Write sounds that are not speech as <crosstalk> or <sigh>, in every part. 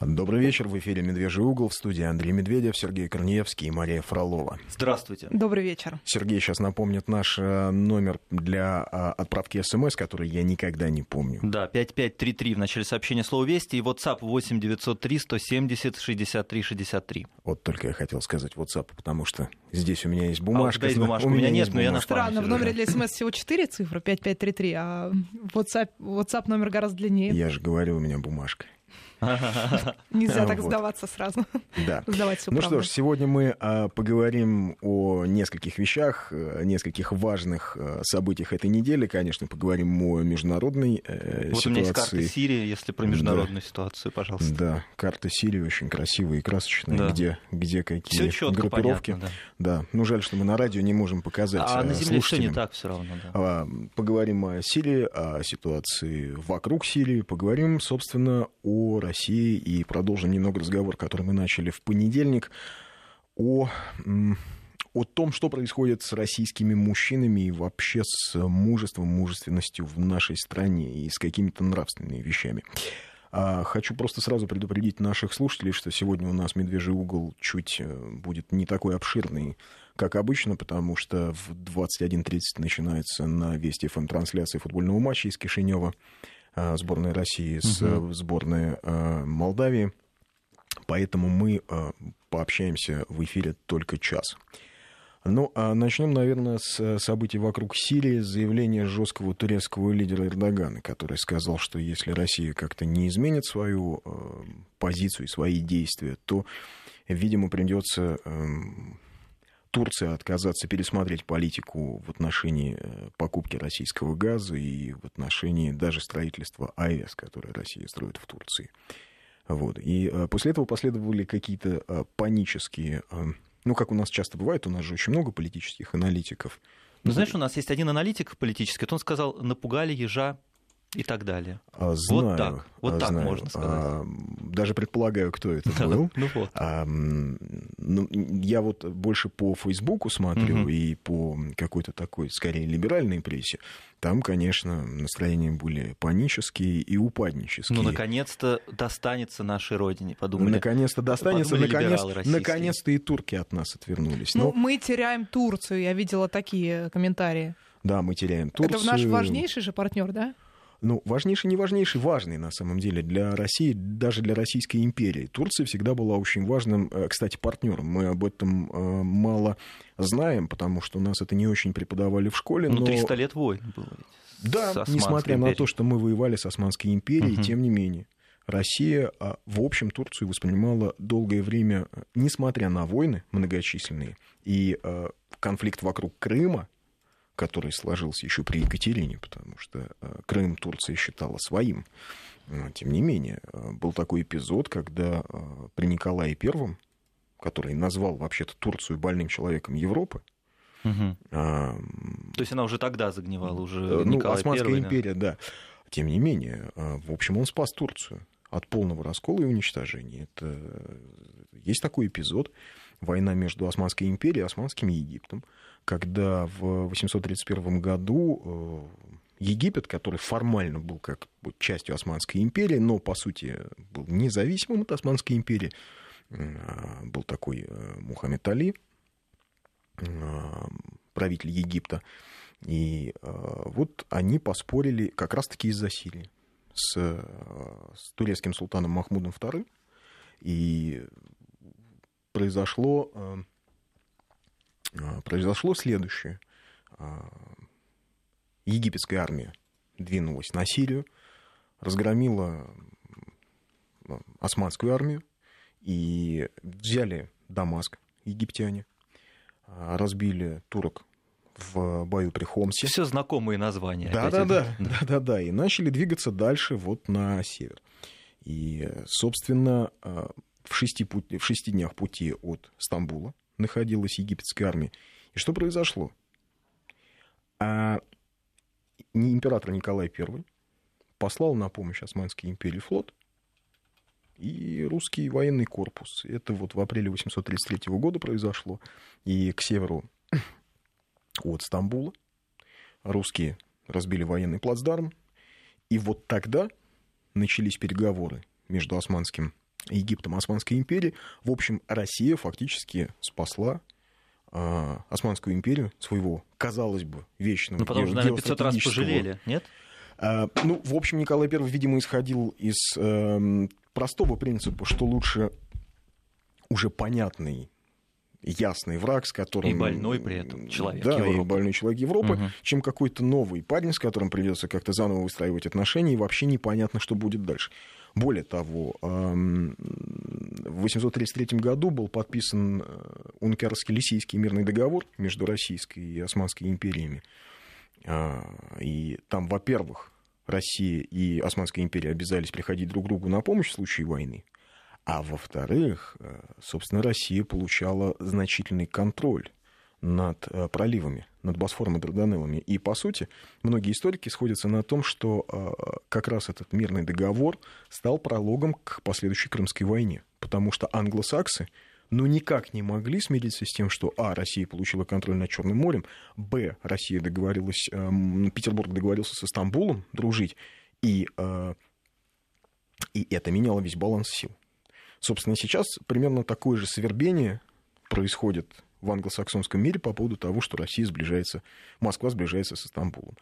Добрый вечер. В эфире «Медвежий угол» в студии Андрей Медведев, Сергей Корнеевский и Мария Фролова. Здравствуйте. Добрый вечер. Сергей сейчас напомнит наш э, номер для а, отправки смс, который я никогда не помню. Да, 5533 в начале сообщения слово «Вести» и WhatsApp 8903 170 63 63. Вот только я хотел сказать WhatsApp, потому что здесь у меня есть бумажка. А у есть бумажка, у меня нет, но я на Странно, в номере для смс всего 4 цифры, 5533, а WhatsApp, WhatsApp номер гораздо длиннее. Я же говорю, у меня бумажка. Нельзя так сдаваться сразу. Да. <laughs> Сдавать ну что ж, сегодня мы а, поговорим о нескольких вещах, о нескольких важных а, событиях этой недели. Конечно, поговорим о международной э, вот ситуации. у меня есть карта Сирии, если про международную ситуацию, пожалуйста. Да, карта Сирии очень красивая и красочная, где, где какие группировки. Да, ну жаль, что мы на радио не можем показать. А э, на Земле все не так все равно. А, Поговорим о Сирии, о ситуации вокруг Сирии, поговорим, собственно, о России и продолжим немного разговор, который мы начали в понедельник, о, о том, что происходит с российскими мужчинами и вообще с мужеством, мужественностью в нашей стране и с какими-то нравственными вещами. А, Хочу просто сразу предупредить наших слушателей, что сегодня у нас «Медвежий угол» чуть э, будет не такой обширный, как обычно, потому что в 21.30 начинается на Вести ФМ трансляция футбольного матча из Кишинева сборной России с э, сборной э, Молдавии. Поэтому мы э, пообщаемся в эфире только час. Ну, а начнем, наверное, с событий вокруг Сирии, заявление жесткого турецкого лидера Эрдогана, который сказал, что если Россия как-то не изменит свою э, позицию и свои действия, то, видимо, придется Турции отказаться пересмотреть политику в отношении э, покупки российского газа и в отношении даже строительства АЭС, которое Россия строит в Турции. Вот. И э, после этого последовали какие-то э, панические ну, как у нас часто бывает, у нас же очень много политических аналитиков. Ну, знаешь, у нас есть один аналитик политический, вот он сказал, напугали ежа и так далее. А, Знаю, вот так, вот а, так знаю. можно сказать. А, даже предполагаю, кто это был. Ну вот. А, ну, я вот больше по Фейсбуку смотрю и по какой-то такой, скорее, либеральной прессе. Там, конечно, настроения были панические и упаднические. Ну, наконец-то достанется нашей родине, подумали. Наконец-то достанется, подумали наконец, либералы российские. наконец-то и турки от нас отвернулись. Ну, Ну, мы теряем Турцию, я видела такие комментарии. да, мы теряем Турцию. Это наш важнейший же партнер, да? Ну, важнейший, не важнейший, важный на самом деле для России, даже для Российской империи. Турция всегда была очень важным, э, кстати, партнером. Мы об этом э, мало знаем, потому что нас это не очень преподавали в школе. Ну, но... 300 лет войн было. Да, несмотря на империей. то, что мы воевали с Османской империей, Мгм. тем не менее. Россия, а, в общем, Турцию воспринимала долгое время, э, несмотря на войны многочисленные и конфликт вокруг Крыма, который сложился еще при Екатерине, потому что э, Крым Турция считала своим. Но, Тем не менее, э, был такой эпизод, когда э, при Николае Первом, который назвал вообще-то Турцию больным человеком Европы, Мгм. а, То есть она уже тогда загнивала, уже ну, Николай Османская I, да. империя, да. Тем не менее, в общем, он спас Турцию от полного раскола и уничтожения. Это... Есть такой эпизод, война между Османской империей и Османским Египтом, когда в 831 году э, Египет, который формально был как бы частью Османской империи, но по сути был независимым от Османской империи, э, был такой э, Мухаммед Али, правитель Египта, и вот они поспорили как раз-таки из-за Сирии с, с турецким султаном Махмудом II. И произошло, э, э, произошло следующее. Э, Египетская армия двинулась на Сирию, разгромила османскую армию и взяли Дамаск египтяне, разбили турок в бою при Хомсе. Все знакомые названия. Да, да, да, да, да, да. И начали двигаться дальше вот на север. И, собственно, в шести, пути, в шести днях пути от Стамбула находилась египетская армия. И что произошло? А император Николай I послал на помощь Османской империи флот и русский военный корпус. Это вот в апреле 833 года произошло. И к северу <clears throat> от Стамбула русские разбили военный плацдарм. И вот тогда начались переговоры между Османским Египтом Османской империи. В общем, Россия фактически спасла э, Османскую империю, своего, казалось бы, вечного Ну, потом же, наверное, 500 раз пожалели, нет? Э, ну, в общем, Николай I, видимо, исходил из э, простого принципа, что лучше уже понятный ясный враг, с которым... И больной при этом человек Да, Европы. и больной человек Европы, Угу. чем какой-то новый парень, с которым придется как-то заново выстраивать отношения, и вообще непонятно, что будет дальше. Более того, в 833 году был подписан э, Ункерский-Лисийский мирный договор между Российской и Османской империями. А, И там, во-первых, Россия и Османская империя обязались приходить друг другу на помощь в случае войны. А во-вторых, э, собственно, Россия получала значительный контроль над э, проливами, над Босфором и Дарданеллами. И, по сути, многие историки сходятся на том, что э, как раз этот мирный договор стал прологом к последующей Крымской войне. Потому что англосаксы ну, никак не могли смириться с тем, что, а, Россия получила контроль над Черным морем, б, Россия договорилась, эм, Петербург договорился с Стамбулом дружить, и, и это меняло весь баланс сил. Собственно, сейчас примерно такое же свербение происходит в англосаксонском мире по поводу того, что Россия сближается, Москва сближается со Стамбулом.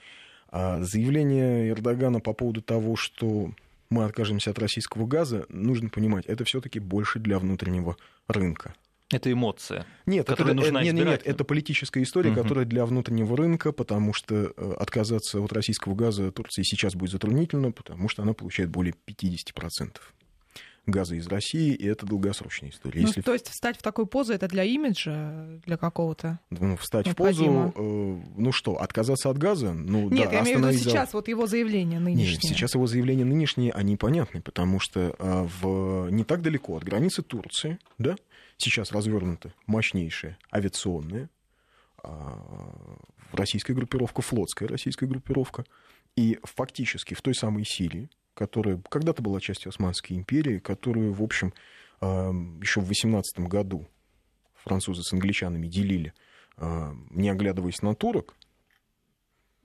А заявление Эрдогана по поводу того, что мы откажемся от российского газа, нужно понимать, это все-таки больше для внутреннего рынка. Это эмоция. Нет, это, Которая нужна э, нет, нет, нет, это политическая история, Мгм. которая для внутреннего рынка, потому что э, отказаться от российского газа Турции сейчас будет затруднительно, потому что она получает более 50% газа из России, и это долгосрочная история. Ну, Если то есть встать в такую позу это для имиджа, для какого-то. ну, встать в необходимо. позу, э, ну что, отказаться от газа? Ну, Нет, да, я имею в виду за- сейчас вот его заявление нынешнее. Нет, сейчас его заявления нынешние, они понятны, потому что а, в, не так далеко от границы Турции, да, сейчас развернута мощнейшая авиационная а, российская группировка, флотская российская группировка, и фактически в той самой Сирии, которая когда-то была частью Османской империи, которую, в общем, еще в 18 году французы с англичанами делили, не оглядываясь на турок,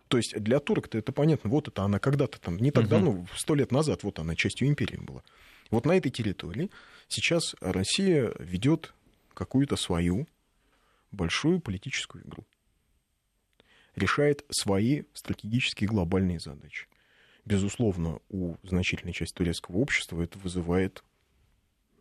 то есть для турок-то это понятно, вот это она когда-то там, не так Мгм. давно, сто лет назад, вот она частью империи была. Вот на этой территории сейчас Россия ведет какую-то свою большую политическую игру. Решает свои стратегические глобальные задачи. Безусловно, у значительной части турецкого общества это вызывает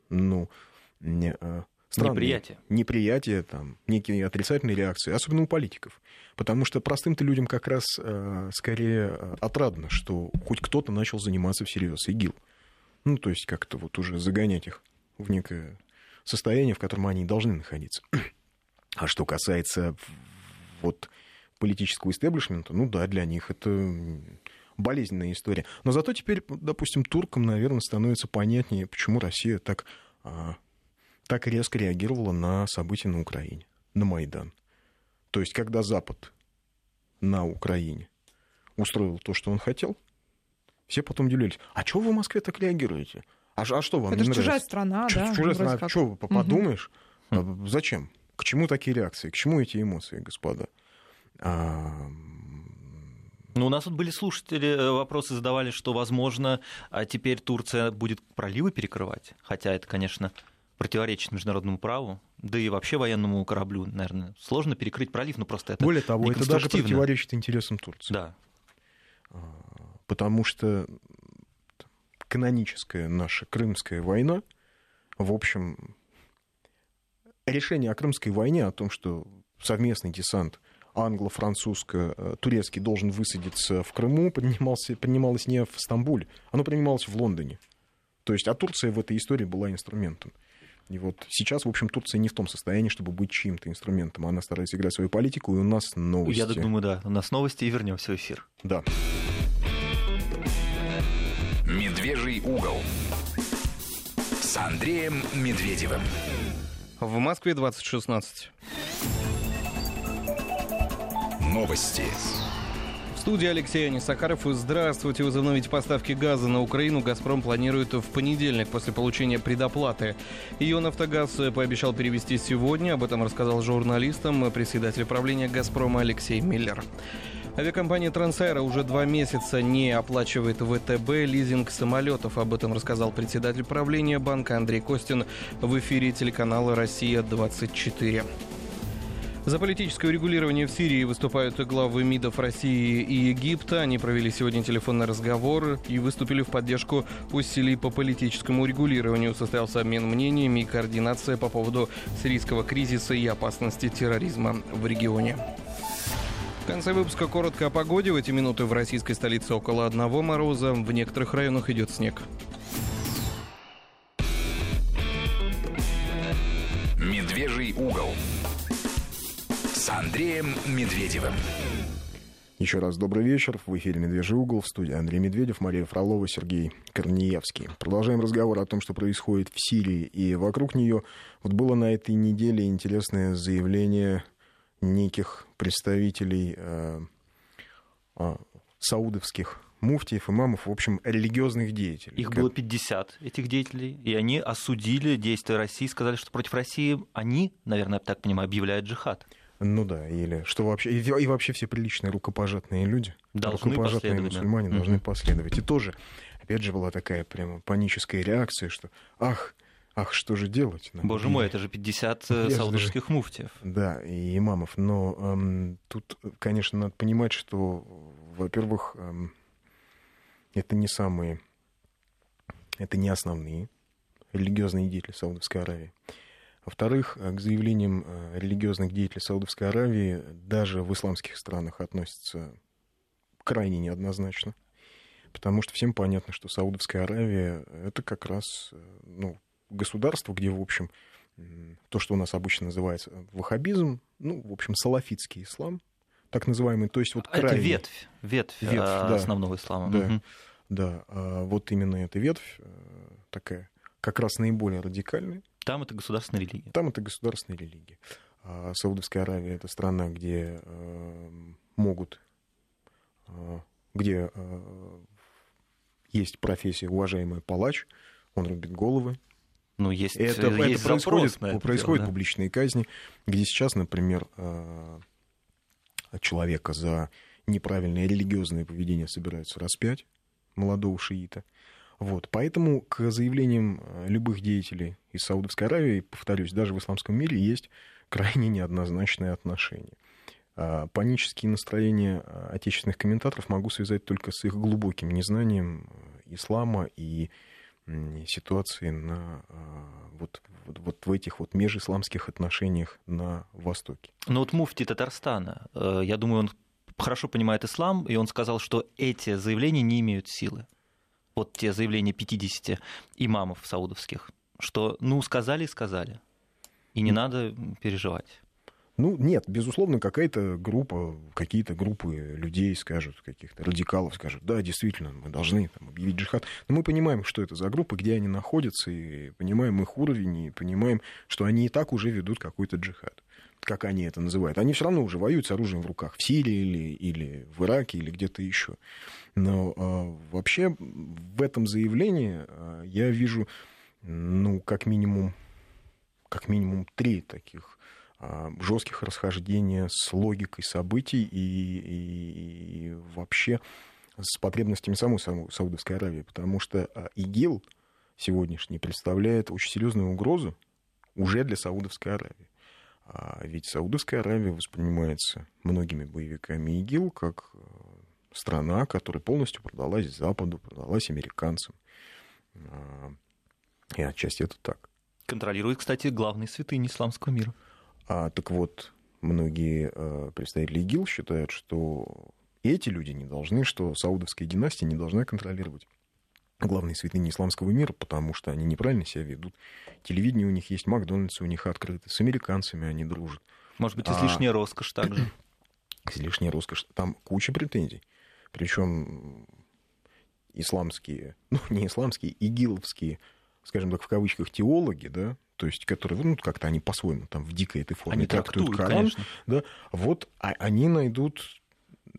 ну, не, а, странные Неприятие. неприятие, там, некие отрицательные реакции, особенно у политиков. Потому что простым-то людям как раз э, скорее э, отрадно, что хоть кто-то начал заниматься всерьез ИГИЛ. Ну, то есть как-то вот уже загонять их в некое состояние, в котором они должны находиться. А что касается вот политического истеблишмента, ну да, для них это болезненная история. Но зато теперь, допустим, туркам, наверное, становится понятнее, почему Россия так, а, так резко реагировала на события на Украине, на Майдан. То есть, когда Запад на Украине устроил то, что он хотел, все потом удивлялись, а чего вы в Москве так реагируете? А, а что вам это не же чужая нравится? страна, Чё- да? чужая страна, как. что подумаешь? А Зачем? К чему такие реакции? К чему эти эмоции, господа? А, Ну, у нас тут были слушатели, э, вопросы задавали, что, возможно, а теперь Турция будет проливы перекрывать. Хотя это, конечно, противоречит международному праву. Да и вообще военному кораблю, наверное, сложно перекрыть пролив, но просто это Более того, это даже противоречит интересам Турции. Да. Потому что каноническая наша Крымская война, в общем, решение о Крымской войне, о том, что совместный десант англо-французско-турецкий должен высадиться в Крыму, принимался, принималось не в Стамбуле, оно принималось в Лондоне. То есть, а Турция в этой истории была инструментом. И вот сейчас, в общем, Турция не в том состоянии, чтобы быть чьим-то инструментом. Она старается играть свою политику, и у нас новости. Я так думаю, да. У нас новости и вернемся в эфир. Да. Медвежий угол с Андреем Медведевым. В Москве 2016. Новости. В студии Алексей Анисакаров. Здравствуйте. Возобновить поставки газа на Украину «Газпром» планирует в понедельник после получения предоплаты. Ее «Нафтогаз» пообещал перевести сегодня. Об этом рассказал журналистам председатель правления «Газпрома» Алексей Миллер. Авиакомпания Трансаэро уже два месяца не оплачивает ВТБ лизинг самолетов. Об этом рассказал председатель правления банка Андрей Костин в эфире телеканала «Россия-24». За политическое урегулирование в Сирии выступают главы МИДов России и Египта. Они провели сегодня телефонный разговор и выступили в поддержку усилий по политическому урегулированию. Состоялся обмен мнениями и координация по поводу сирийского кризиса и опасности терроризма в регионе. В конце выпуска коротко о погоде. В эти минуты в российской столице около одного мороза. В некоторых районах идет снег. Медвежий угол с Андреем Медведевым. Еще раз добрый вечер. В эфире «Медвежий угол» в студии Андрей Медведев, Мария Фролова, Сергей Корнеевский. Продолжаем разговор о том, что происходит в Сирии и вокруг нее. Вот было на этой неделе интересное заявление неких представителей э, э, саудовских муфтиев, имамов, в общем, религиозных деятелей. Их было 50, этих деятелей, и они осудили действия России, сказали, что против России они, наверное, я так понимаю, объявляют джихад. Ну да, или что вообще, и, и вообще все приличные рукопожатные люди, должны рукопожатные мусульмане да. должны последовать. И тоже, опять же, была такая прямо паническая реакция, что ах, Ах, что же делать? Нам? Боже мой, это же 50 э, саудовских муфтиев. Да, и имамов. Но эм, тут, конечно, надо понимать, что, во-первых, эм, это не самые, это не основные религиозные деятели Саудовской Аравии. Во-вторых, э, к заявлениям э, религиозных деятелей Саудовской Аравии даже в исламских странах относятся крайне неоднозначно. Потому что всем понятно, что Саудовская Аравия это как раз ну, государство, где, в общем, то, что у нас обычно называется ваххабизм, ну, в общем, салафитский ислам, так называемый, то есть вот крайний... Это ветвь, ветвь, ветвь да, основного ислама. Да, угу. да, а вот именно эта ветвь э, такая, как раз наиболее радикальная. Там это государственная религия. Там это государственная религия. А Саудовская Аравия это страна, где э, могут, э, где э, есть профессия уважаемый палач, он рубит головы, ну, есть, это, есть это происходит, на это происходят дело, да? публичные казни, где сейчас, например, э, человека за неправильное религиозное поведение собираются распять, молодого шиита. Вот. Поэтому к заявлениям э, любых деятелей из Саудовской Аравии, повторюсь, даже в исламском мире есть крайне неоднозначное отношение. А панические настроения э, отечественных комментаторов могу связать только с их глубоким незнанием ислама и ситуации на а, вот, вот, вот в этих вот межисламских отношениях на Востоке. Ну вот муфти Татарстана, э, я думаю, он хорошо понимает ислам, и он сказал, что эти заявления не имеют силы. Вот те заявления 50 имамов саудовских, что ну сказали и сказали, и не надо переживать. Ну, нет, безусловно, какая-то группа, какие-то группы людей скажут, каких-то радикалов скажут, да, действительно, мы должны там, объявить джихад. Но мы понимаем, что это за группы, где они находятся, и понимаем их уровень, и понимаем, что они и так уже ведут какой-то джихад как они это называют. Они все равно уже воюют с оружием в руках в Сирии или, или в Ираке или где-то еще. Но э, вообще в этом заявлении э, я вижу, ну, как минимум, как минимум три таких жестких расхождения с логикой событий и, и, и вообще с потребностями самой Саудовской Аравии, потому что а, ИГИЛ сегодняшний представляет очень серьезную угрозу уже для Саудовской Аравии. А ведь Саудовская Аравия воспринимается многими боевиками ИГИЛ как э, страна, которая полностью продалась Западу, продалась американцам. И отчасти это так. Контролирует, кстати, главные святыни исламского мира. А, так вот, многие э, представители ИГИЛ считают, что эти люди не должны, что саудовская династия не должна контролировать главные святыни исламского мира, потому что они неправильно себя ведут. Телевидение у них есть, Макдональдс у них открыты, с американцами они дружат. Может быть, излишняя а... роскошь <clears throat> также? Излишняя роскошь. Там куча претензий. Причем исламские, <laughs> ну, не исламские, игиловские, скажем так, в кавычках, теологи, да, то есть которые, ну, как-то они по-своему там в дикой этой форме они трактуют, трактуют Коран, конечно. да, вот а, они найдут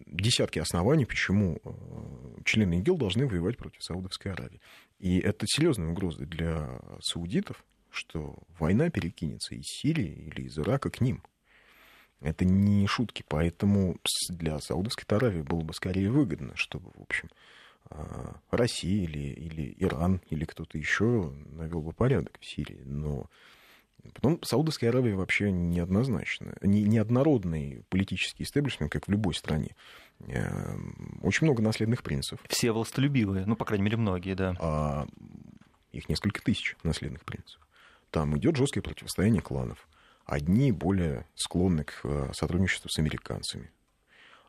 десятки оснований, почему э, члены ИГИЛ должны воевать против Саудовской Аравии. И это серьезная угроза для саудитов, что война перекинется из Сирии или из Ирака к ним. Это не шутки, поэтому для Саудовской Аравии было бы скорее выгодно, чтобы, в общем, Россия или, или Иран или кто-то еще навел бы порядок в Сирии. Но потом Саудовская Аравия вообще неоднозначно, не, неоднородный политический истеблишмент, как в любой стране. Эм, очень много наследных принцев. Все властолюбивые, ну, по крайней мере, многие, да. А их несколько тысяч наследных принцев. Там идет жесткое противостояние кланов. Одни более склонны к э, сотрудничеству с американцами,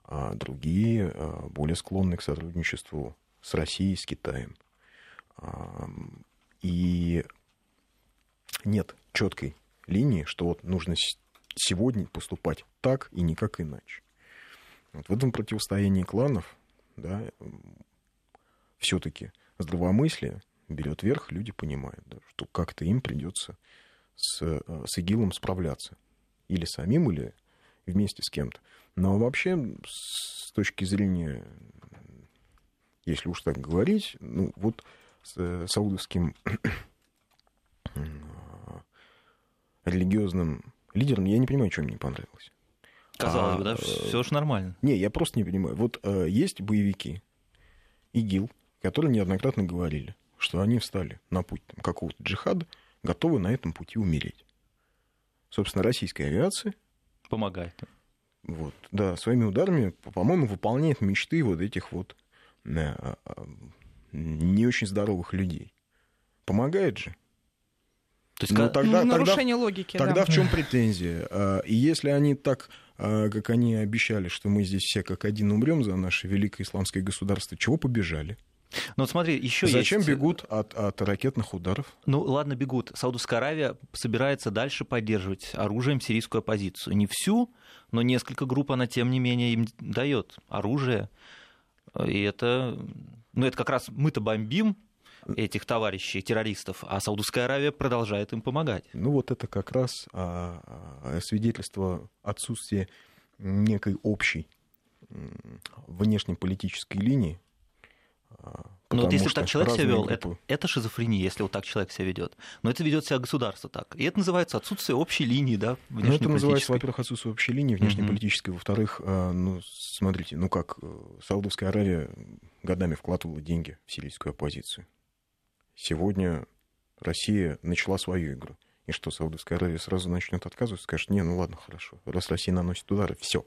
а другие э, более склонны к сотрудничеству с Россией, с Китаем. И нет четкой линии, что вот нужно сегодня поступать так и никак иначе. Вот в этом противостоянии кланов, да, все-таки здравомыслие берет верх, люди понимают, да, что как-то им придется с, э, с ИГИЛом справляться. Или самим, или вместе с кем-то. Но вообще, с точки зрения, если уж так говорить, ну вот с э, саудовским <clears throat> религиозным лидером я не понимаю, что мне не понравилось. Казалось а, бы, да, все же нормально. Не, я просто не понимаю. Вот э, есть боевики, ИГИЛ, которые неоднократно говорили, что они встали на путь какого-то джихада, готовы на этом пути умереть. Собственно, российская авиация... Помогает. Вот, да, своими ударами, по-моему, выполняет мечты вот этих вот э, э, не очень здоровых людей. Помогает же. То есть, ну, тогда, нарушение тогда, логики. Тогда да. в чем претензия? А, и если они так, как они обещали, что мы здесь все как один умрем за наше великое исламское государство, чего побежали? Ну вот смотри, еще Зачем есть... бегут от, от ракетных ударов? Ну ладно, бегут. Саудовская Аравия собирается дальше поддерживать оружием сирийскую оппозицию. Не всю, но несколько групп она, тем не менее, им дает оружие. И это, ну это как раз мы-то бомбим, этих товарищей, террористов, а Саудовская Аравия продолжает им помогать. Ну вот это как раз а, а, свидетельство отсутствия некой общей внешнеполитической линии. А, ну вот если так человек себя вел, это, это шизофрения, если вот так человек себя ведет. Но это ведет себя государство так. И это называется отсутствие общей линии, да, Ну, это называется, во-первых, отсутствие общей линии внешнеполитической. Mm-hmm. Во-вторых, а, ну, смотрите, ну как, э, Саудовская Аравия годами вкладывала деньги в сирийскую оппозицию. Сегодня Россия начала свою игру. И что, Саудовская Аравия сразу начнет отказывать, скажет, не, ну ладно, хорошо, раз Россия наносит удары, все,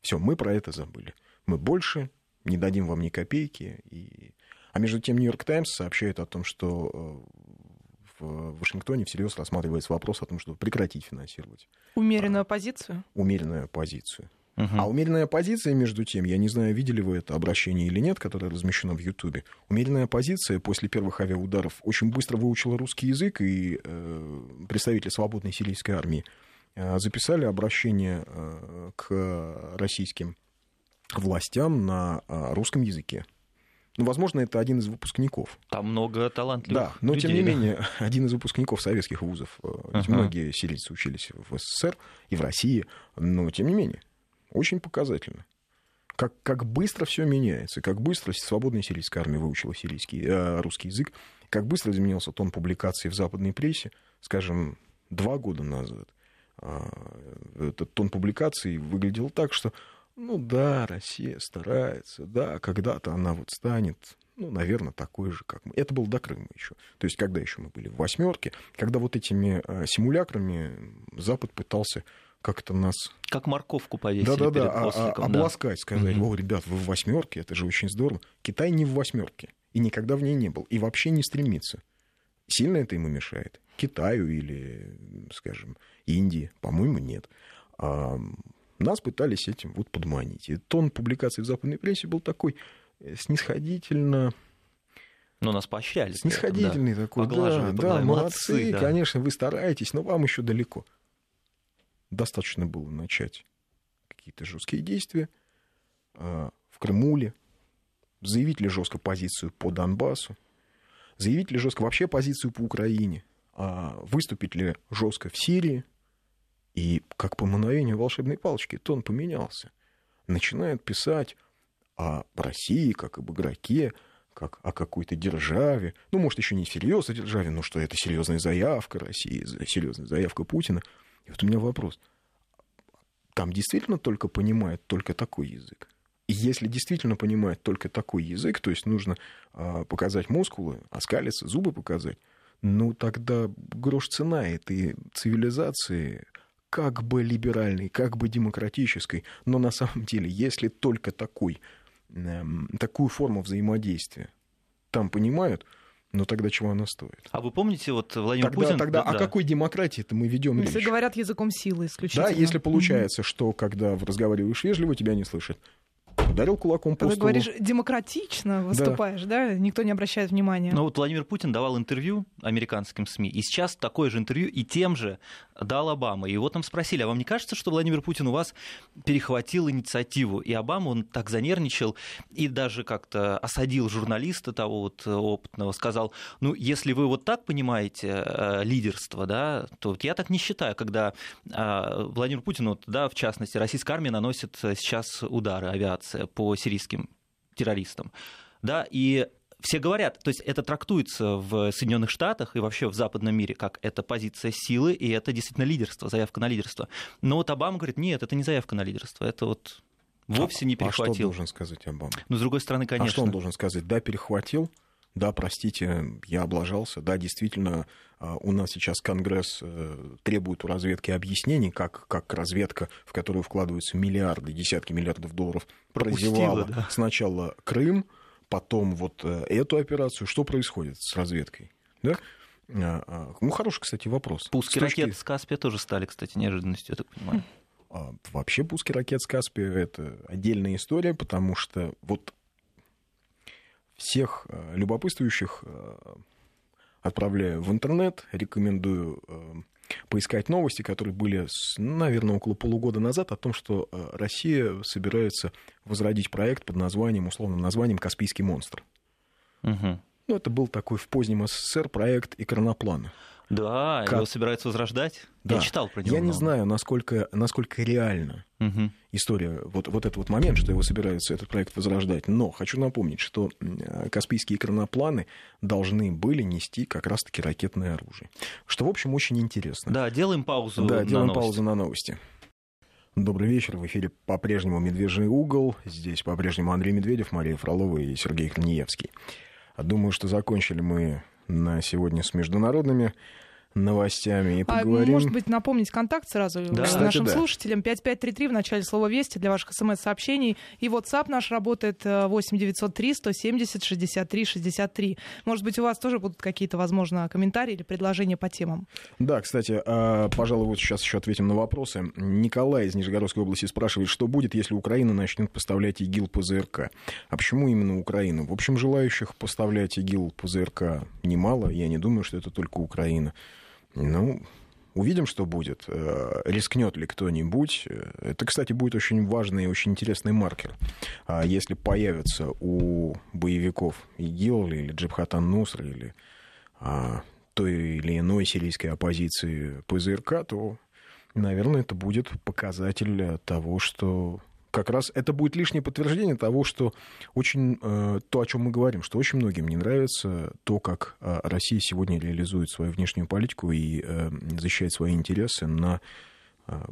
все, мы про это забыли. Мы больше не дадим вам ни копейки. И... А между тем Нью-Йорк Таймс сообщает о том, что э, в Вашингтоне всерьез рассматривается вопрос о том, чтобы прекратить финансировать. Умеренную оппозицию? Умеренную оппозицию. Угу. А умеренная оппозиция, между тем, я не знаю, видели вы это обращение или нет, которое размещено в Ютубе. Умеренная оппозиция после первых авиаударов очень быстро выучила русский язык, и э, представители свободной сирийской армии э, записали обращение э, к российским властям на э, русском языке. Ну, возможно, это один из выпускников. Там много талантливых Да, но людей, тем не да? менее, <laughs> один из выпускников советских вузов. Э, ведь ага. многие сирийцы учились в СССР и в России, но тем не менее. Очень показательно. Как, как быстро все меняется, как быстро свободная сирийская армия выучила сирийский, э, русский язык, как быстро изменился тон публикаций в западной прессе, скажем, два года назад. Э, этот тон публикаций выглядел так, что, ну да, Россия старается, да, когда-то она вот станет ну, наверное, такой же, как мы. Это было до Крыма еще. То есть, когда еще мы были в восьмерке, когда вот этими э, симулякрами Запад пытался как-то нас... Как морковку повесили да, да, да, а, а, обласкать, сказать, угу. о, ребят, вы в восьмерке, это же очень здорово. Китай не в восьмерке и никогда в ней не был, и вообще не стремится. Сильно это ему мешает? Китаю или, скажем, Индии? По-моему, нет. А нас пытались этим вот подманить. И тон публикаций в западной прессе был такой э, снисходительно... Ну, нас поощряли. Снисходительный да. такой, да, да, молодцы, да. конечно, вы стараетесь, но вам еще далеко достаточно было начать какие-то жесткие действия а, в Крыму ли, заявить ли жестко позицию по Донбассу, заявить ли жестко вообще позицию по Украине, а выступить ли жестко в Сирии. И как по мановению волшебной палочки тон поменялся. Начинают писать о России как об игроке, как о какой-то державе. Ну, может, еще не серьезной державе, но что это серьезная заявка России, серьезная заявка Путина – и вот у меня вопрос. там действительно только понимает только такой язык. И если действительно понимает только такой язык, то есть нужно э, показать мускулы, оскалиться, зубы показать, ну тогда грош цена этой цивилизации, как бы либеральной, как бы демократической, но на самом деле, если только такой, э, такую форму взаимодействия там понимают, но тогда чего она стоит? А вы помните, вот Владимир тогда, Путин... Тогда да, о какой демократии это мы ведем Если речь? говорят языком силы исключительно. Да, если получается, что когда разговариваешь вежливо, тебя не слышат. Ударил кулаком по Когда столу. говоришь демократично выступаешь, да. никто не обращает внимания. Ну вот Владимир Путин давал интервью американским СМИ, и сейчас такое же интервью и тем же дал Обама. И его там спросили, а вам не кажется, что Владимир Путин у вас перехватил инициативу? И Обама, он так занервничал и даже как-то осадил журналиста того вот опытного, сказал, ну если вы вот так понимаете э, лидерство, да, то вот я так не считаю, когда э, Владимир Путин, вот, да, в частности, российская армия наносит сейчас удары авиация по сирийским террористам. Да, и все говорят, то есть это трактуется в Соединенных Штатах и вообще в западном мире как это позиция силы, и это действительно лидерство, заявка на лидерство. Но вот Обама говорит, нет, это не заявка на лидерство, это вот вовсе не перехватил. А что должен сказать Обама? Но с другой стороны, конечно. А что он должен сказать? Да, перехватил, да, простите, я облажался, да, действительно, у нас сейчас Конгресс э, требует у разведки объяснений, как, как разведка, в которую вкладываются миллиарды, десятки миллиардов долларов, прозевала да. сначала Крым, потом вот э, эту операцию. Что происходит с разведкой? Да? Ну, хороший, кстати, вопрос. Пуски точки... ракет с Каспия тоже стали, кстати, неожиданностью, я так понимаю. А, вообще пуски ракет с Каспия — это отдельная история, потому что вот всех э, любопытствующих отправляю в интернет, рекомендую поискать новости, которые были, наверное, около полугода назад, о том, что Россия собирается возродить проект под названием, условным названием «Каспийский монстр». Угу. Ну, это был такой в позднем СССР проект экраноплана. Да, как... его собираются возрождать. Да. Я читал про него. Я не знаю, насколько, насколько реально угу. история, вот, вот этот вот момент, что его собираются этот проект возрождать. Но хочу напомнить, что каспийские экранопланы должны были нести как раз-таки ракетное оружие. Что, в общем, очень интересно. Да, делаем паузу Да, на делаем новости. паузу на новости. Добрый вечер. В эфире по-прежнему «Медвежий угол». Здесь по-прежнему Андрей Медведев, Мария Фролова и Сергей Корнеевский. Думаю, что закончили мы на сегодня с международными новостями и поговорим. А, может быть, напомнить контакт сразу Да. Кстати, нашим да. слушателям. 5533 в начале слова «Вести» для ваших смс-сообщений. И WhatsApp наш работает э, 8903 170 63 63. Может быть, у вас тоже будут какие-то, возможно, комментарии или предложения по темам. Да, кстати, а, пожалуй, вот сейчас еще ответим на вопросы. Николай из Нижегородской области спрашивает, что будет, если Украина начнет поставлять ИГИЛ ПЗРК? А почему именно Украина? В общем, желающих поставлять ИГИЛ ПЗРК немало. Я не думаю, что это только Украина. Ну, увидим, что будет. Э, Рискнет ли кто-нибудь. Это, кстати, будет очень важный и очень интересный маркер. А Если появится у боевиков ИГИЛ или Джабхатан Нусра или а, той или иной сирийской оппозиции ПЗРК, то, наверное, это будет показатель того, что как раз это будет лишнее подтверждение того, что очень э, то, о чем мы говорим, что очень многим не нравится то, как э, Россия сегодня реализует свою внешнюю политику и э, защищает свои интересы на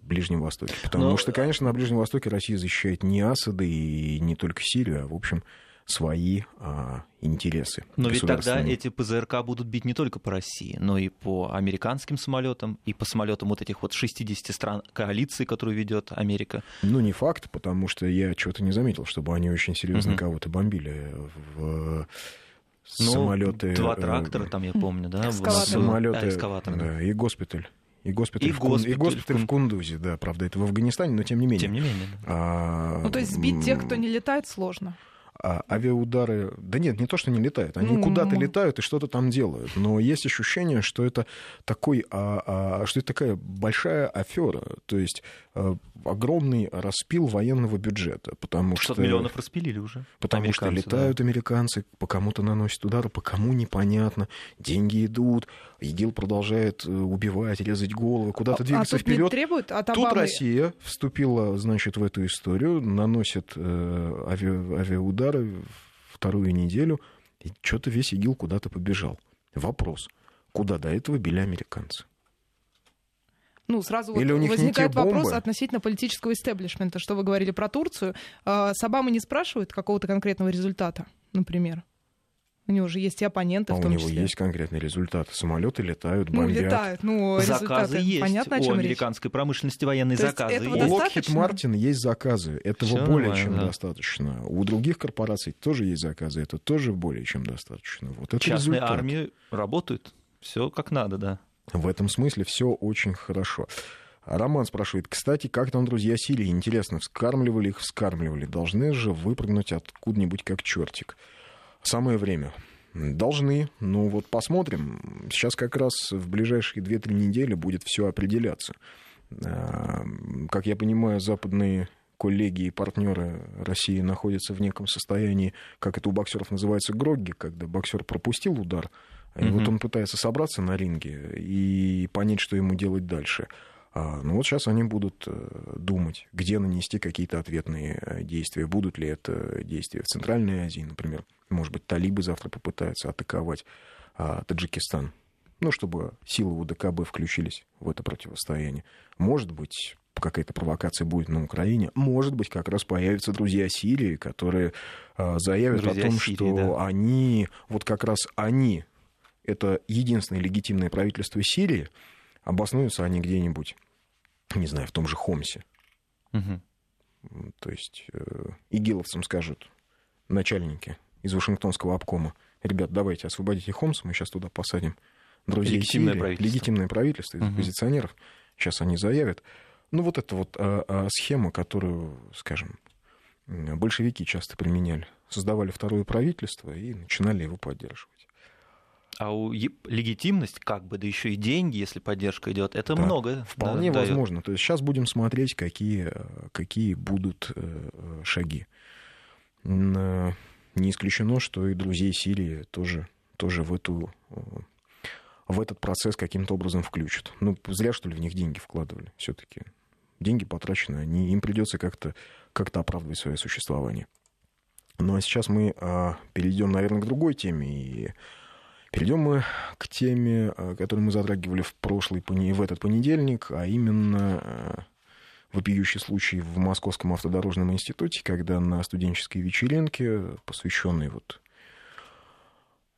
Ближнем Востоке. Потому Но- что, конечно, на Ближнем Востоке Россия защищает не Асада и не только Сирию, а, в общем, свои а, интересы. Но ведь тогда эти ПЗРК будут бить не только по России, но и по американским самолетам, и по самолетам вот этих вот 60 стран коалиции, которую ведет Америка. Ну, не факт, потому что я чего-то не заметил, чтобы они очень серьезно Мгм. кого-то бомбили в Ну, самолеты. Два э, трактора, там, я помню, да? Экскаватор. Самолеты. а, экскаватор, да. да, и госпиталь. И госпиталь, И в, Кун- госпиталь и госпиталь в Кундузе, да, правда, это в Афганистане, но тем не менее. Тем не менее. да. А, Ну, то есть сбить тех, кто не летает, сложно. А авиаудары... Да нет, не то, что не летают. Они Ну, куда-то летают и что-то там делают. Но есть ощущение, что это, такой, а, а, что это такая большая афера. То есть огромный распил военного бюджета. Потому 600 что... миллионов распилили уже. Потому что Американцы, да. летают американцы, по кому-то наносят удары, по кому непонятно. Деньги идут, ИГИЛ продолжает э, убивать, резать головы, куда-то а двигаться тут не вперед. требуют от Тут. Россия вступила, значит, в эту историю, наносит э, ави- авиаудары вторую неделю, и что-то весь ИГИЛ куда-то побежал. Вопрос, куда до этого били американцы? Ну, сразу Или вот у них возникает вопрос относительно политического истеблишмента. Что вы говорили про Турцию. А, С Обамы не спрашивают какого-то конкретного результата, например? У него же есть и оппоненты А в у том него числе. есть конкретный результат. Самолеты летают, Ну, бомбят. летают, ну, Заказы результаты. есть. Понятно, о у чем речь. американской промышленности военные То заказы У есть. Lockheed достаточно? Martin есть заказы. Этого Всё более нормально, чем да. достаточно. У других корпораций тоже есть заказы. Это тоже более чем достаточно. Вот это Частные результат. армии работают. Все как надо, да. В этом смысле все очень хорошо. А Роман спрашивает, кстати, как там друзья Сирии? Интересно, вскармливали их, вскармливали. Должны же выпрыгнуть откуда-нибудь как чертик. Самое время. Должны. Ну вот посмотрим. Сейчас как раз в ближайшие 2-3 недели будет все определяться. А, Как я понимаю, западные коллеги и партнеры России находятся в неком состоянии, как это у боксеров называется, грогги, когда боксер пропустил удар, и Мгм. вот он пытается собраться на ринге и понять, что ему делать дальше. А, ну вот сейчас они будут э, думать, где нанести какие-то ответные э, действия. Будут ли это действия в Центральной Азии, например. Может быть, талибы завтра попытаются атаковать а, Таджикистан. Ну, чтобы силы УДКБ включились в это противостояние. Может быть, какая-то провокация будет на Украине. Может быть, как раз появятся друзья Сирии, которые а, заявят Друзья о том, Сирии, что да. они, вот как раз они, это единственное легитимное правительство Сирии, обоснуются они где-нибудь, не знаю, в том же Хомсе. М, То есть э, игиловцам скажут начальники из Вашингтонского обкома, ребят, давайте освободите Хомс, мы сейчас туда посадим друзей Легитимное Сирии». правительство. Легитимное правительство из Мгм. оппозиционеров. Сейчас они заявят. Ну, вот это вот а, а, схема, которую, скажем, большевики часто применяли. Создавали второе правительство и начинали его поддерживать. А у легитимность, как бы, да еще и деньги, если поддержка идет, это Да, много. Вполне да, возможно. То есть сейчас будем смотреть, какие, э, какие будут э, шаги. Э, Не исключено, что и друзей Сирии тоже, тоже в, эту, в этот процесс каким-то образом включат. Ну, зря, что ли, в них деньги вкладывали все-таки. Деньги потрачены, они, им придется как-то как оправдывать свое существование. Ну а сейчас мы а, перейдем, наверное, к другой теме. И перейдем мы к теме, а, которую мы затрагивали в прошлый в этот понедельник, а именно а, вопиющий случай в Московском автодорожном институте, когда на студенческой вечеринке, посвященной вот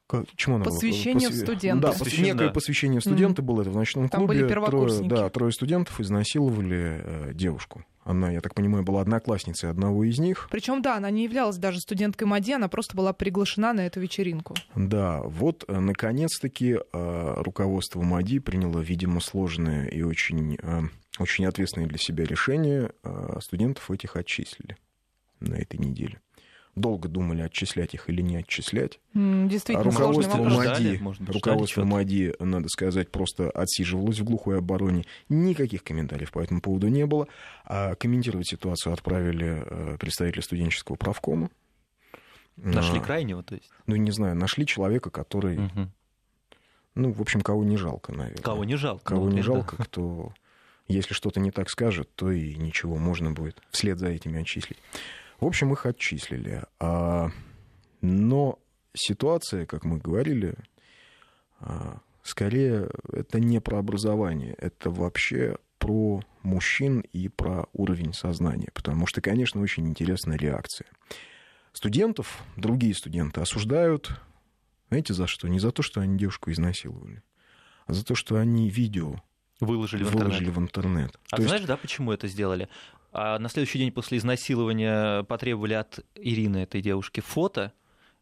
как- чему она была? Посвящение в студента. Да, Посвящение, некое да. посвящение в студента было это в ночном Там клубе. были первокурсники. Трое, да, трое студентов изнасиловали э, девушку. Она, я так понимаю, была одноклассницей одного из них. Причем, да, она не являлась даже студенткой МАДИ, она просто была приглашена на эту вечеринку. Да, вот э, наконец-таки э, руководство МАДИ приняло, видимо, сложное и очень, э, очень ответственное для себя решение. Э, Студентов этих отчислили на этой неделе. Долго думали, отчислять их или не отчислять. А Действительно, сложный руководство МАДИ, руководство ждали МАДИ, надо сказать, просто отсиживалось в глухой обороне. Никаких комментариев по этому поводу не было. А комментировать ситуацию отправили э, представители студенческого правкома. Нашли А, крайнего, то есть. Ну, не знаю, нашли человека, который, Мгм. ну, в общем, кого не жалко, наверное. Кого не жалко. Кого ну, не это- жалко, кто, если что-то не так скажет, то и ничего, можно будет вслед за этими отчислить. В общем, их отчислили. А, но ситуация, как мы говорили, а, скорее это не про образование, это вообще про мужчин и про уровень сознания. Потому что, конечно, очень интересная реакция. Студентов, другие студенты осуждают, знаете, за что? Не за то, что они девушку изнасиловали, а за то, что они видео Выложили в интернет. выложили в интернет. А То ты есть- знаешь, да, почему это сделали? А на следующий день после изнасилования потребовали от Ирины, этой девушки, фото,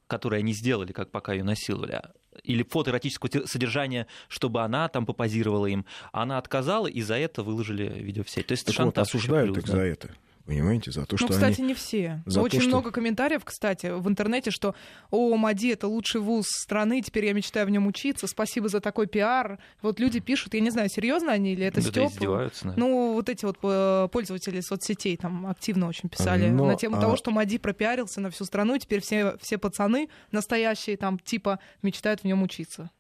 которое они сделали, как пока ее насиловали, или фото эротического содержания, чтобы она там попозировала им. Она отказала, и за это выложили видео в сеть. То есть Так вот, шантаж еще осуждают плюс, их да. за это. Понимаете, за то, что Ну, кстати, они... не все. за то, Очень что- много комментариев, кстати, в интернете, что «О, МАДИ — это лучший вуз страны, теперь я мечтаю в нем учиться, спасибо за такой пиар». Вот люди пишут, я не знаю, серьезно они или это Да, стёб. издеваются, наверное. Ну, вот эти вот э, пользователи соцсетей там активно очень писали Но, на тему а- того, что МАДИ пропиарился на всю страну, и теперь все, все пацаны настоящие там типа мечтают в нем учиться.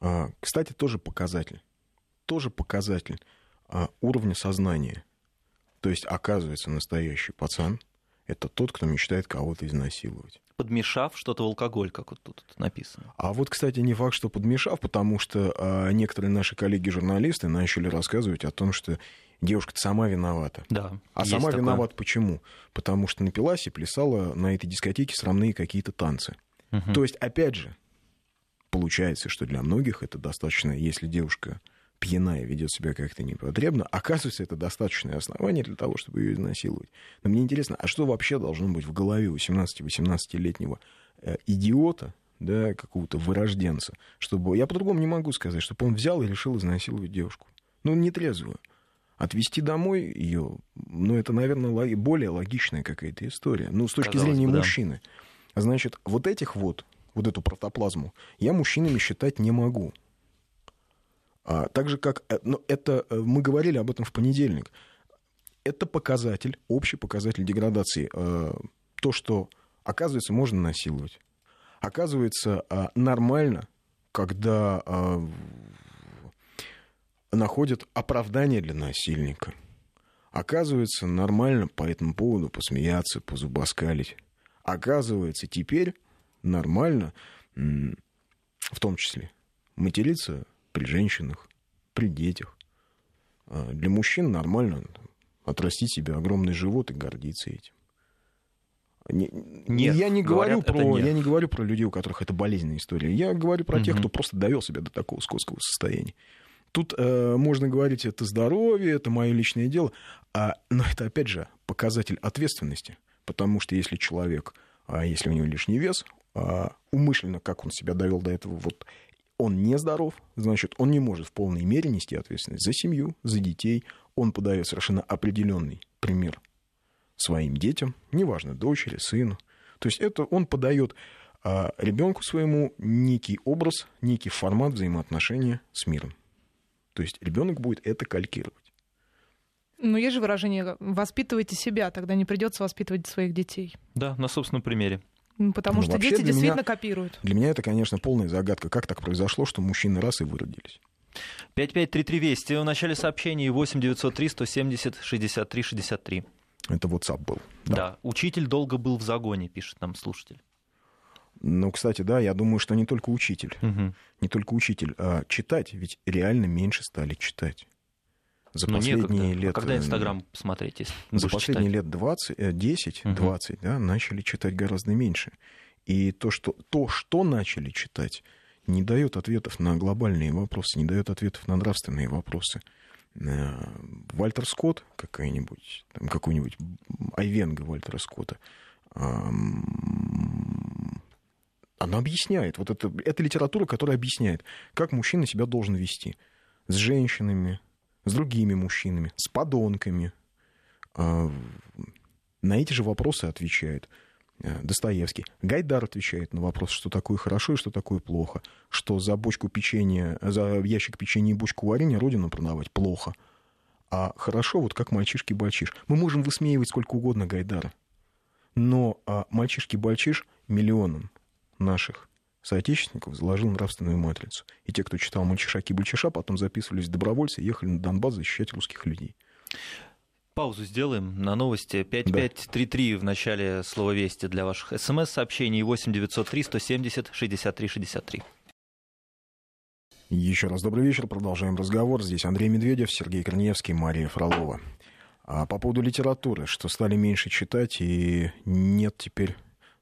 А, Кстати, тоже показатель. Тоже показатель а, уровня сознания. То есть, оказывается, настоящий пацан это тот, кто мечтает кого-то изнасиловать. Подмешав что-то в алкоголь, как вот тут написано. А вот, кстати, не факт, что подмешав, потому что а, некоторые наши коллеги-журналисты начали рассказывать о том, что девушка сама виновата. Да. А сама такое. виновата почему? Потому что напилась и плясала на этой дискотеке срамные какие-то танцы. Мгм. То есть, опять же, получается, что для многих это достаточно, если девушка пьяная ведет себя как-то непотребно, оказывается, это достаточное основание для того, чтобы ее изнасиловать. Но мне интересно, а что вообще должно быть в голове 18-18-летнего э, идиота, да, какого-то вырожденца, чтобы, я по-другому не могу сказать, чтобы он взял и решил изнасиловать девушку. Ну, нетрезвую. Отвезти домой ее, ну, это, наверное, более логичная какая-то история. Ну, с точки Казалось зрения бы, да. мужчины. Значит, вот этих вот, вот эту протоплазму, я мужчинами считать не могу. А, так же, как... э, ну, это... э, Мы говорили об этом в понедельник. Это показатель, общий показатель деградации. Э, То, что, оказывается, можно насиловать. Оказывается, нормально, когда находят оправдание для насильника. Оказывается, нормально по этому поводу посмеяться, позубоскалить. Оказывается, теперь нормально, в том числе, материться при женщинах, при детях. А Для мужчин нормально там, отрастить себе огромный живот и гордиться этим. Не- Нет, я не говорю говорят, про, я не говорю про людей, у которых это болезненная история. Я говорю про тех, Мгм. кто просто довел себя до такого скотского состояния. Тут э, можно говорить, это здоровье, это мое личное дело, а, но это опять же показатель ответственности, потому что если человек, а, если у него лишний вес, а, умышленно, как он себя довел до этого, вот он нездоров, значит, он не может в полной мере нести ответственность за семью, за детей. Он подает совершенно определенный пример своим детям, неважно, дочери, сыну. То есть это он подает ребенку своему некий образ, некий формат взаимоотношения с миром. То есть ребенок будет это калькировать. Ну, есть же выражение «воспитывайте себя», тогда не придется воспитывать своих детей. Да, на собственном примере. Потому Ну, что дети действительно меня- копируют. Для меня это, конечно, полная загадка, как так произошло, что мужчины раз и выродились. 5533 Вести. В начале сообщений 8 903 170 63 63. Это WhatsApp был. Да. Учитель долго был в загоне, пишет нам слушатель. Ну, кстати, да, я думаю, что не только учитель. Мгм. Не только учитель, а читать, ведь реально меньше стали читать. За Ну, последние некогда. лет... А когда э, Инстаграм посмотреть, если За последние читать? лет 20, э, 10, Мгм. 20, да, начали читать гораздо меньше. И то что, то, что начали читать, не дает ответов на глобальные вопросы, не дает ответов на нравственные вопросы. Э, Вальтер Скотт какая-нибудь, там, какой-нибудь Айвенга Вальтера Скотта, она объясняет, вот это, это литература, которая объясняет, как мужчина себя должен вести с женщинами, с другими мужчинами, с подонками. А, На эти же вопросы отвечает э, Достоевский. Гайдар отвечает на вопрос, что такое хорошо и что такое плохо. Что за бочку печенья, за ящик печенья и бочку варенья родину продавать плохо. А хорошо, вот как мальчишки-бальчиш. Мы можем высмеивать сколько угодно Гайдара. Но а, мальчишки-бальчиш миллионам наших соотечественников заложил нравственную матрицу. И те, кто читал «Мальчишаки-бальчиша», потом записывались в добровольцы и ехали на Донбасс защищать русских людей. Паузу сделаем на новости. 5533 в начале слова «Вести» для ваших смс-сообщений. 8 903 170 63 63. Еще раз добрый вечер. Продолжаем разговор. Здесь Андрей Медведев, Сергей Корнеевский, Мария Фролова. А по поводу литературы, что стали меньше читать и нет теперь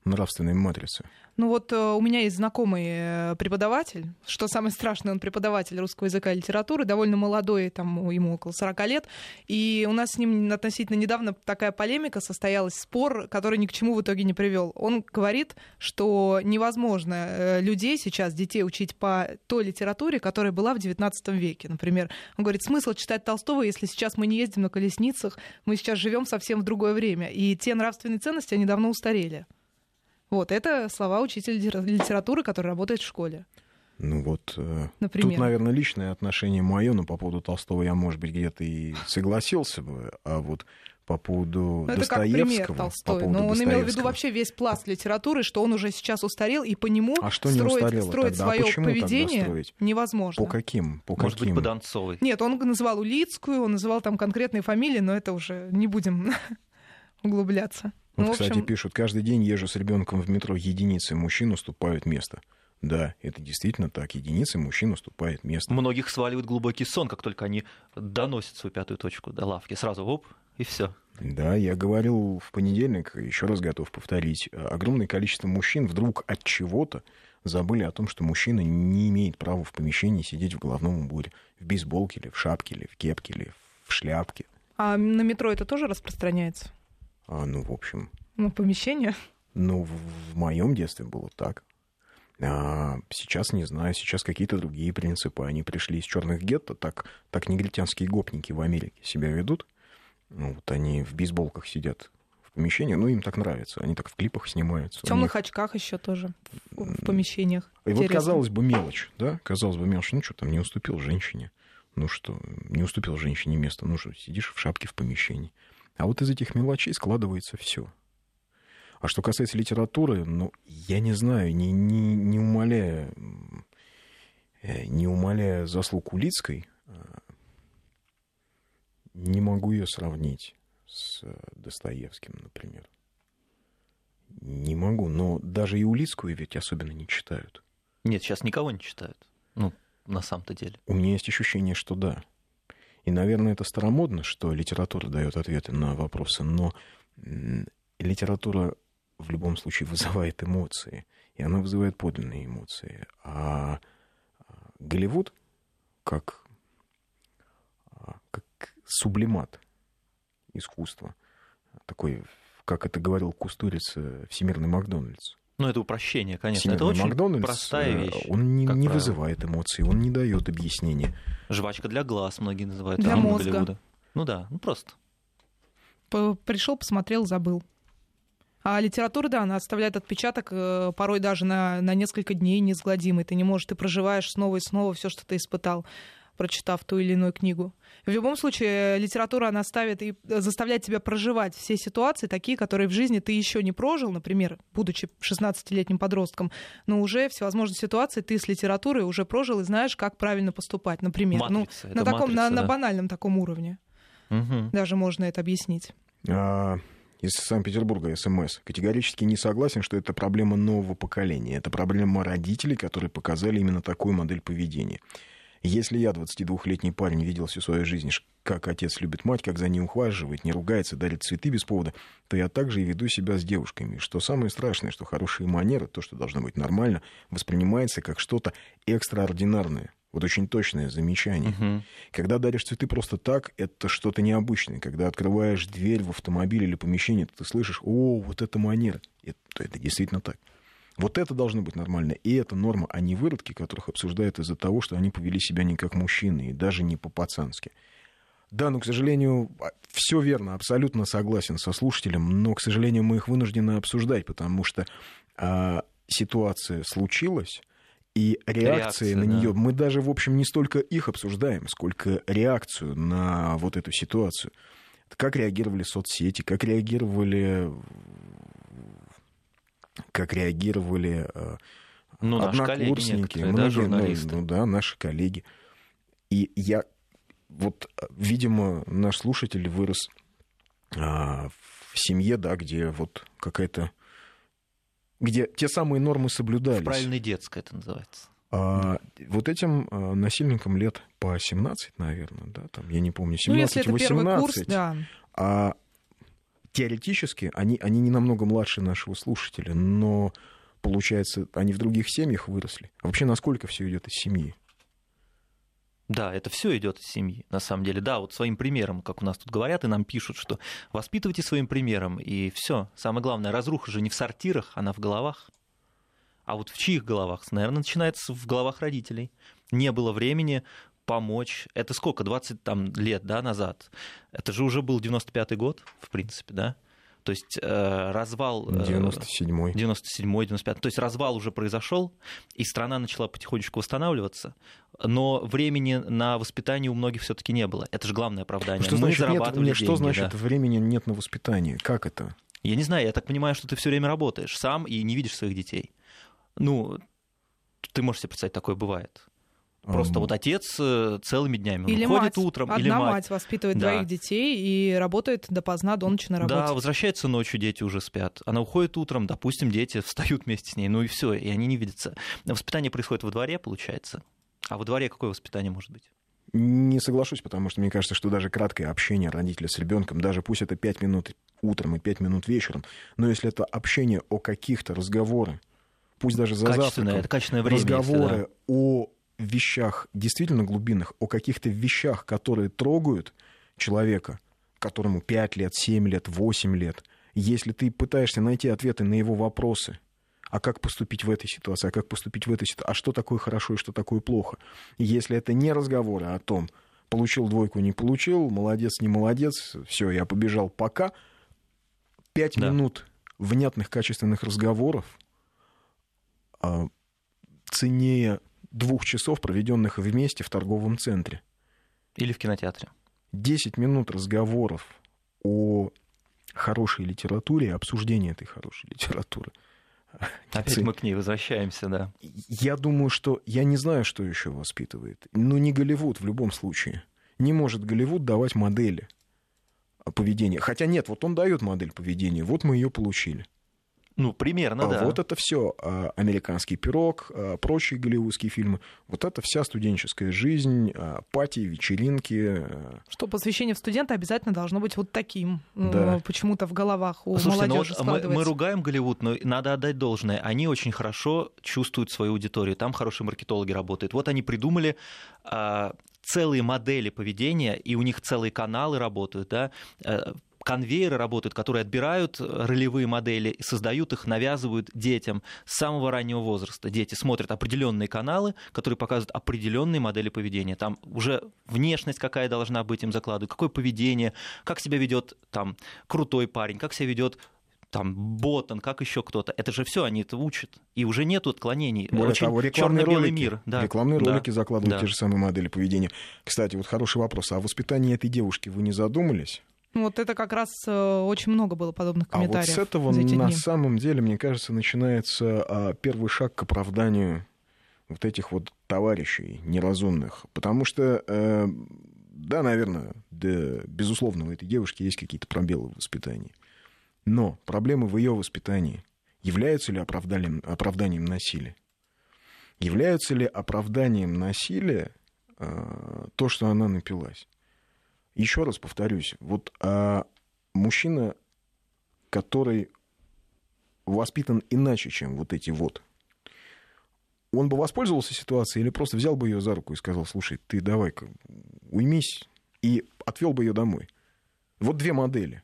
нравственной матрицы. Ну вот э, у меня есть знакомый э, преподаватель, что самое страшное, он преподаватель русского языка и литературы, довольно молодой, там ему около 40 лет, и у нас с ним относительно недавно такая полемика состоялась, спор, который ни к чему в итоге не привел. Он говорит, что невозможно э, людей сейчас, детей учить по той литературе, которая была в XIX веке, например. Он говорит, смысл читать Толстого, если сейчас мы не ездим на колесницах, мы сейчас живем совсем в другое время, и те нравственные ценности, они давно устарели. Вот, это слова учителя литера- литературы, который работает в школе. Ну вот, э, Например. тут, наверное, личное отношение мое, но по поводу Толстого я, может быть, где-то и согласился бы, а вот по поводу Ну, это как пример Достоевского... Толстой. по поводу Но он имел в виду Достоевского. вообще весь пласт литературы, что он уже сейчас устарел, и по нему А что не строить, устарело строить тогда? А свое почему тогда поведение строить? невозможно. По каким? По Может быть, каким? по Донцовой. Нет, он называл Улицкую, он называл там конкретные фамилии, но это уже не будем <laughs> углубляться. Вот, Ну, кстати, общем- пишут, каждый день езжу с ребенком в метро, единицы мужчин уступают место. Да, это действительно так. Единицы мужчин уступает место. Многих сваливает глубокий сон, как только они доносят свою пятую точку до лавки. Сразу оп, и все. Да, я говорил в понедельник, еще раз готов повторить, огромное количество мужчин вдруг от чего-то забыли о том, что мужчина не имеет права в помещении сидеть в головном уборе, в бейсболке или в шапке, или в кепке, или в шляпке. А на метро это тоже распространяется? А, ну, в общем, Ну, помещение? ну, в, в моем детстве было так. А сейчас не знаю, сейчас какие-то другие принципы. Они пришли из черных гетто, так, так негритянские гопники в Америке себя ведут. Ну, вот они в бейсболках сидят в помещении, ну, им так нравится. Они так в клипах снимаются. В темных них- очках еще тоже в помещениях. И вот, Интересно. казалось бы, мелочь, да? Казалось бы, мелочь. Ну, что там, не уступил женщине. Ну что, не уступил женщине место. Ну что, сидишь в шапке в помещении. А вот из этих мелочей складывается все. А что касается литературы, ну, я не знаю, не, не, не умаляя, м, э, не умаляя заслуг Улицкой, э, не могу ее сравнить с э, Достоевским, например. Не могу, но даже и Улицкую ведь особенно не читают. Нет, сейчас никого не читают. Ну, на самом-то деле. У меня есть ощущение, что да. И, наверное, это старомодно, что литература дает ответы на вопросы, но литература в любом случае вызывает эмоции, и она вызывает подлинные эмоции. А а, Голливуд, как, а, как сублимат искусства, такой, как это говорил Кустурица, всемирный Макдональдс. Ну, это упрощение, конечно. Это Всемирный очень Макдональдс, простая э, вещь. Он не, не вызывает эмоций, он не дает объяснения. Жвачка для глаз, многие называют. Для мозга. Голливуда. Ну да, ну просто. Пришел, посмотрел, забыл. А литература, да, она оставляет отпечаток э, порой даже на, на несколько дней неизгладимый. Ты не можешь, ты проживаешь снова и снова все, что ты испытал, прочитав ту или иную книгу. В любом случае, литература, она ставит и заставляет тебя проживать все ситуации, такие, которые в жизни ты еще не прожил, например, будучи 16-летним подростком, но уже всевозможные ситуации ты с литературой уже прожил и знаешь, как правильно поступать, например. Матрица, ну, на таком, на, матрица, на да. банальном таком уровне. Мгм. Даже можно это объяснить. А, из Санкт-Петербурга СМС. Категорически не согласен, что это проблема нового поколения. Это проблема родителей, которые показали именно такую модель поведения. Если я, 22-летний парень, видел всю свою жизнь, как отец любит мать, как за ней ухаживает, не ругается, дарит цветы без повода, то я также и веду себя с девушками. Что самое страшное, что хорошие манеры, то, что должно быть нормально, воспринимается как что-то экстраординарное. Вот очень точное замечание. Мгм. Когда даришь цветы просто так, это что-то необычное. Когда открываешь дверь в автомобиль или помещение, ты слышишь, о, вот это манера. Это, это действительно так. Вот это должно быть нормально. И это норма, а не выродки, которых обсуждают из-за того, что они повели себя не как мужчины, и даже не по-пацански. Да, но, к сожалению, все верно, абсолютно согласен со слушателем, но, к сожалению, мы их вынуждены обсуждать, потому что а, ситуация случилась, и реакции Реакция, на да. нее, мы даже, в общем, не столько их обсуждаем, сколько реакцию на вот эту ситуацию. Как реагировали соцсети, как реагировали как реагировали э, Ну, наши коллеги однокурсники, некоторые, да, многие, ну, журналисты. ну да, наши коллеги. И я вот, э, видимо, наш слушатель вырос а, в семье, да, где вот какая-то где те самые нормы соблюдались. Правильной детской это называется. А, вот этим а, насильникам лет по 17, наверное, да, там, я не помню, 17-18. Ну, если это первый курс, да. А теоретически они, они не намного младше нашего слушателя, но получается, они в других семьях выросли. А вообще, насколько все идет из семьи? Да, это все идет из семьи, на самом деле. Да, вот своим примером, как у нас тут говорят, и нам пишут, что воспитывайте своим примером, и все. Самое главное, разруха же не в сортирах, она в головах. А вот в чьих головах? Наверное, начинается в головах родителей. Не было времени помочь. Это сколько? 20 там, лет да, назад. Это же уже был 95-й год, в принципе, да? То есть э, развал... э, 97-й. 97-й, 95-й. То есть развал уже произошел, и страна начала потихонечку восстанавливаться, но времени на воспитание у многих все-таки не было. Это же главное оправдание. Что Мы значит, зарабатывали нет, что деньги, значит да. времени нет на воспитание? Как это? Я не знаю, я так понимаю, что ты все время работаешь сам и не видишь своих детей. Ну, ты можешь себе представить, такое бывает. Просто вот отец э, целыми днями Или уходит мать. утром, Одна или мать. мать воспитывает Да. двоих детей и работает допоздна до ночи на работе. Да, возвращается ночью, дети уже спят. Она уходит утром, допустим, дети встают вместе с ней, ну и все, и они не видятся. Воспитание происходит во дворе, получается. А во дворе какое воспитание может быть? Не соглашусь, потому что мне кажется, что даже краткое общение родителя с ребенком, даже пусть это 5 минут утром и 5 минут вечером, но если это общение о каких-то разговорах, пусть даже за завтраком, это качественное время. если, да. разговоры о вещах действительно глубинных, о каких-то вещах, которые трогают человека, которому 5 лет, 7 лет, 8 лет, если ты пытаешься найти ответы на его вопросы, а как поступить в этой ситуации, а как поступить в этой ситуации, а что такое хорошо и что такое плохо. Если это не разговоры о том, получил двойку, не получил, молодец, не молодец, все, я побежал, пока. Пять Да. минут внятных, качественных разговоров а, ценнее двух часов, проведенных вместе в торговом центре. Или в кинотеатре. 10 минут разговоров о хорошей литературе и обсуждении этой хорошей литературы. <laughs> Опять мы к ней возвращаемся, да. Я думаю, что... Я не знаю, что еще воспитывает. Но не Голливуд в любом случае. Не может Голливуд давать модели поведения. Хотя нет, вот он дает модель поведения. Вот мы ее получили. Ну, примерно, А да. Вот это все американский пирог, а, прочие голливудские фильмы. Вот это вся студенческая жизнь, а, пати, вечеринки. а. Что посвящение в студента обязательно должно быть вот таким. Да. Почему-то в головах у Слушайте, ну молодежи вот мы, мы ругаем Голливуд, но надо отдать должное. Они очень хорошо чувствуют свою аудиторию. Там хорошие маркетологи работают. Вот они придумали а, целые модели поведения, и у них целые каналы работают, да, э, конвейеры работают, которые отбирают ролевые модели и создают их, навязывают детям с самого раннего возраста. Дети смотрят определенные каналы, которые показывают определенные модели поведения. Там уже внешность какая должна быть им закладывают, какое поведение, как себя ведет там крутой парень, как себя ведет там Ботан, как еще кто-то. Это же все они это учат. И уже нету отклонений. Более Очень того, рекламные ролики, мир. Да, рекламные да, ролики закладывают да. те же самые модели поведения. Кстати, вот хороший вопрос. А о воспитании этой девушки вы не задумались? Вот это как раз э, очень много было подобных А вот комментариев с этого на дни. самом деле, мне кажется, начинается а, первый шаг к оправданию вот этих вот товарищей неразумных. Потому что, э, да, наверное, да, безусловно, у этой девушки есть какие-то пробелы в воспитании. Но проблемы в ее воспитании являются ли оправданием, оправданием насилия? Являются ли оправданием насилия э, то, что она напилась? Еще раз повторюсь, вот а, мужчина, который воспитан иначе, чем вот эти вот, он бы воспользовался ситуацией или просто взял бы ее за руку и сказал, слушай, ты давай-ка уймись, и отвел бы ее домой. Вот две модели.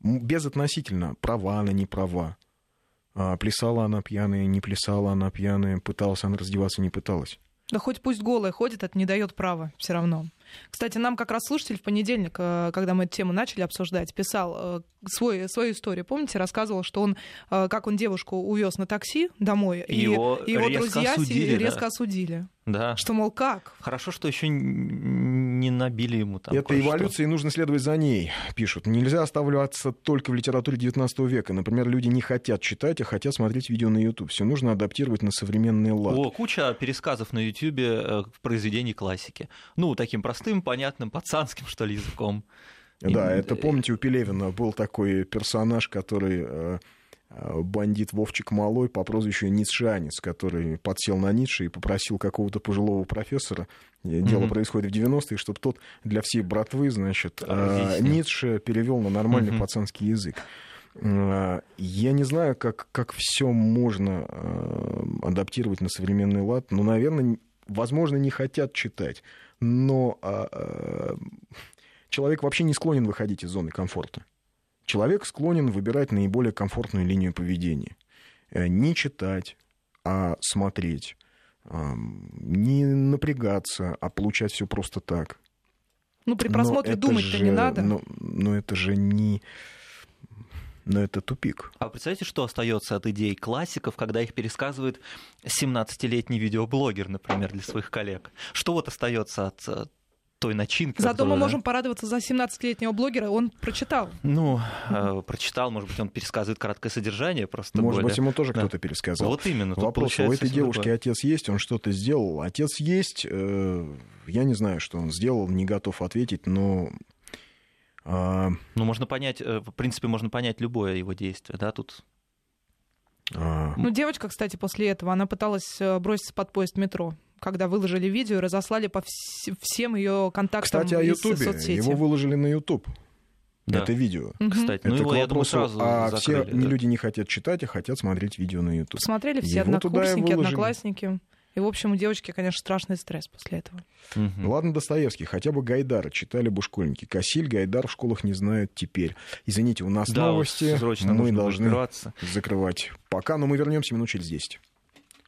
Безотносительно, права она, не права. А, Плясала она пьяная, не плясала она пьяная, пыталась она раздеваться, не пыталась. Да хоть пусть голая ходит, это не дает права все равно. Кстати, нам как раз слушатель в понедельник, э, когда мы эту тему начали обсуждать, писал э, свой, свою историю. Помните, рассказывал, что он, э, как он девушку увез на такси домой, И его и его друзья осудили, да. резко осудили. Да. Что, мол, как? Хорошо, что еще не набили ему там. Это эволюция, и нужно следовать за ней, пишут. Нельзя оставляться только в литературе 19 века. Например, люди не хотят читать, а хотят смотреть видео на YouTube. Все нужно адаптировать на современный лад. О, куча пересказов на Ютьюбе э, произведений классики. Ну, таким простым, понятным, пацанским, что ли, языком. Да, И- это помните, у Пелевина был такой персонаж, который э, э, бандит Вовчик Малой по прозвищу Ницшеанец, который подсел на Ницше и попросил какого-то пожилого профессора, э, дело происходит в 90-е, чтобы тот для всей братвы, значит, э, Разъяснил. Ницше перевел на нормальный Мгм. пацанский язык. Э, Я не знаю, как, как все можно э, адаптировать на современный лад. Ну, наверное, возможно, не хотят читать. Но а, э, человек вообще не склонен выходить из зоны комфорта. Человек склонен выбирать наиболее комфортную линию поведения. Э, Не читать, а смотреть. Не напрягаться, а получать все просто так. Ну, при просмотре это думать-то не надо. Но, но это же не... Но это тупик. А представляете, что остается от идей классиков, когда их пересказывает 17-летний видеоблогер, например, для своих коллег? Что вот остается от э, той начинкой. Зато которую, мы да. можем порадоваться за 17-летнего блогера, он прочитал. Ну, э, прочитал, может быть, он пересказывает краткое содержание просто Может более. быть, ему тоже Да. кто-то пересказал. Вот именно. Вопрос, у этой девушки такое. отец есть, он что-то сделал. Отец есть, э, я не знаю, что он сделал, не готов ответить, но... а, Ну, можно понять, э, в принципе, можно понять любое его действие, да, тут. а, Ну, девочка, кстати, после этого, она пыталась э, броситься под поезд метро, когда выложили видео и разослали по вс- всем ее контактам Кстати, о Ютубе. Его выложили на Ютуб. Да. Это видео. Кстати, ну Это его, к я думаю, вопросу, сразу а все закрыли, не да. люди не хотят читать, а хотят смотреть видео на Ютуб. Посмотрели все Его однокурсники, одноклассники. И, в общем, у девочки, конечно, страшный стресс после этого. Мгм. Ладно, Достоевский, хотя бы Гайдара читали бы школьники. Кассиль, Гайдар в школах не знают теперь. Извините, у нас Да, новости. срочно Мы нужно должны закрываться. закрывать. Пока, но мы вернемся минут через 10.